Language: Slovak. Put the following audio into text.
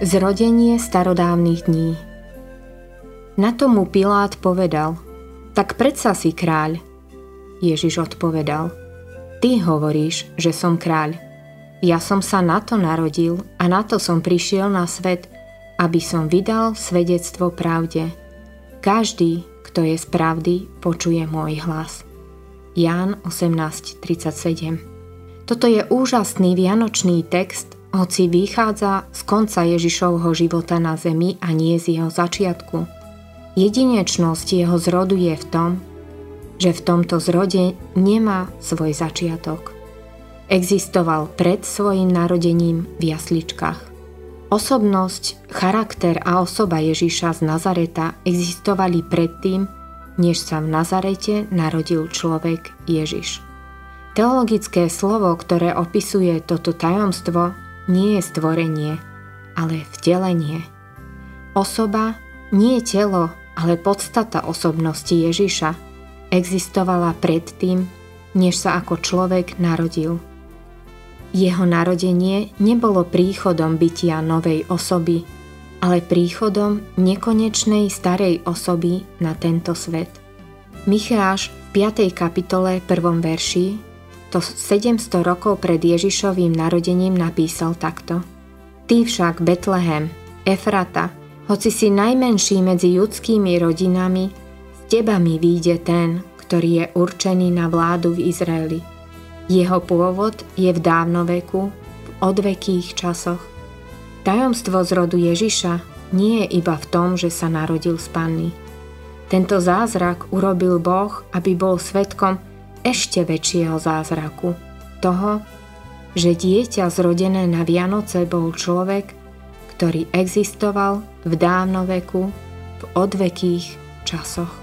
Zrodenie starodávnych dní Na tomu Pilát povedal, tak predsa si kráľ. Ježiš odpovedal, ty hovoríš, že som kráľ. Ja som sa na to narodil a na to som prišiel na svet, aby som vydal svedectvo pravde. Každý, kto je z pravdy, počuje môj hlas. Ján 18.37 Toto je úžasný vianočný text, hoci vychádza z konca Ježišovho života na zemi a nie z jeho začiatku. Jedinečnosť jeho zrodu je v tom, že v tomto zrode nemá svoj začiatok. Existoval pred svojim narodením v jasličkách. Osobnosť, charakter a osoba Ježiša z Nazareta existovali predtým, než sa v Nazarete narodil človek Ježiš. Teologické slovo, ktoré opisuje toto tajomstvo, nie je stvorenie, ale vtelenie. Osoba nie je telo, ale podstata osobnosti Ježiša existovala predtým, než sa ako človek narodil. Jeho narodenie nebolo príchodom bytia novej osoby, ale príchodom nekonečnej starej osoby na tento svet. Micháš v 5. kapitole 1. verši to 700 rokov pred Ježišovým narodením napísal takto. Ty však, Betlehem, Efrata, hoci si najmenší medzi ľudskými rodinami, s teba výjde ten, ktorý je určený na vládu v Izraeli. Jeho pôvod je v dávnoveku, v odvekých časoch. Tajomstvo z rodu Ježiša nie je iba v tom, že sa narodil z panny. Tento zázrak urobil Boh, aby bol svetkom ešte väčšieho zázraku. Toho, že dieťa zrodené na Vianoce bol človek, ktorý existoval v dávnoveku, v odvekých časoch.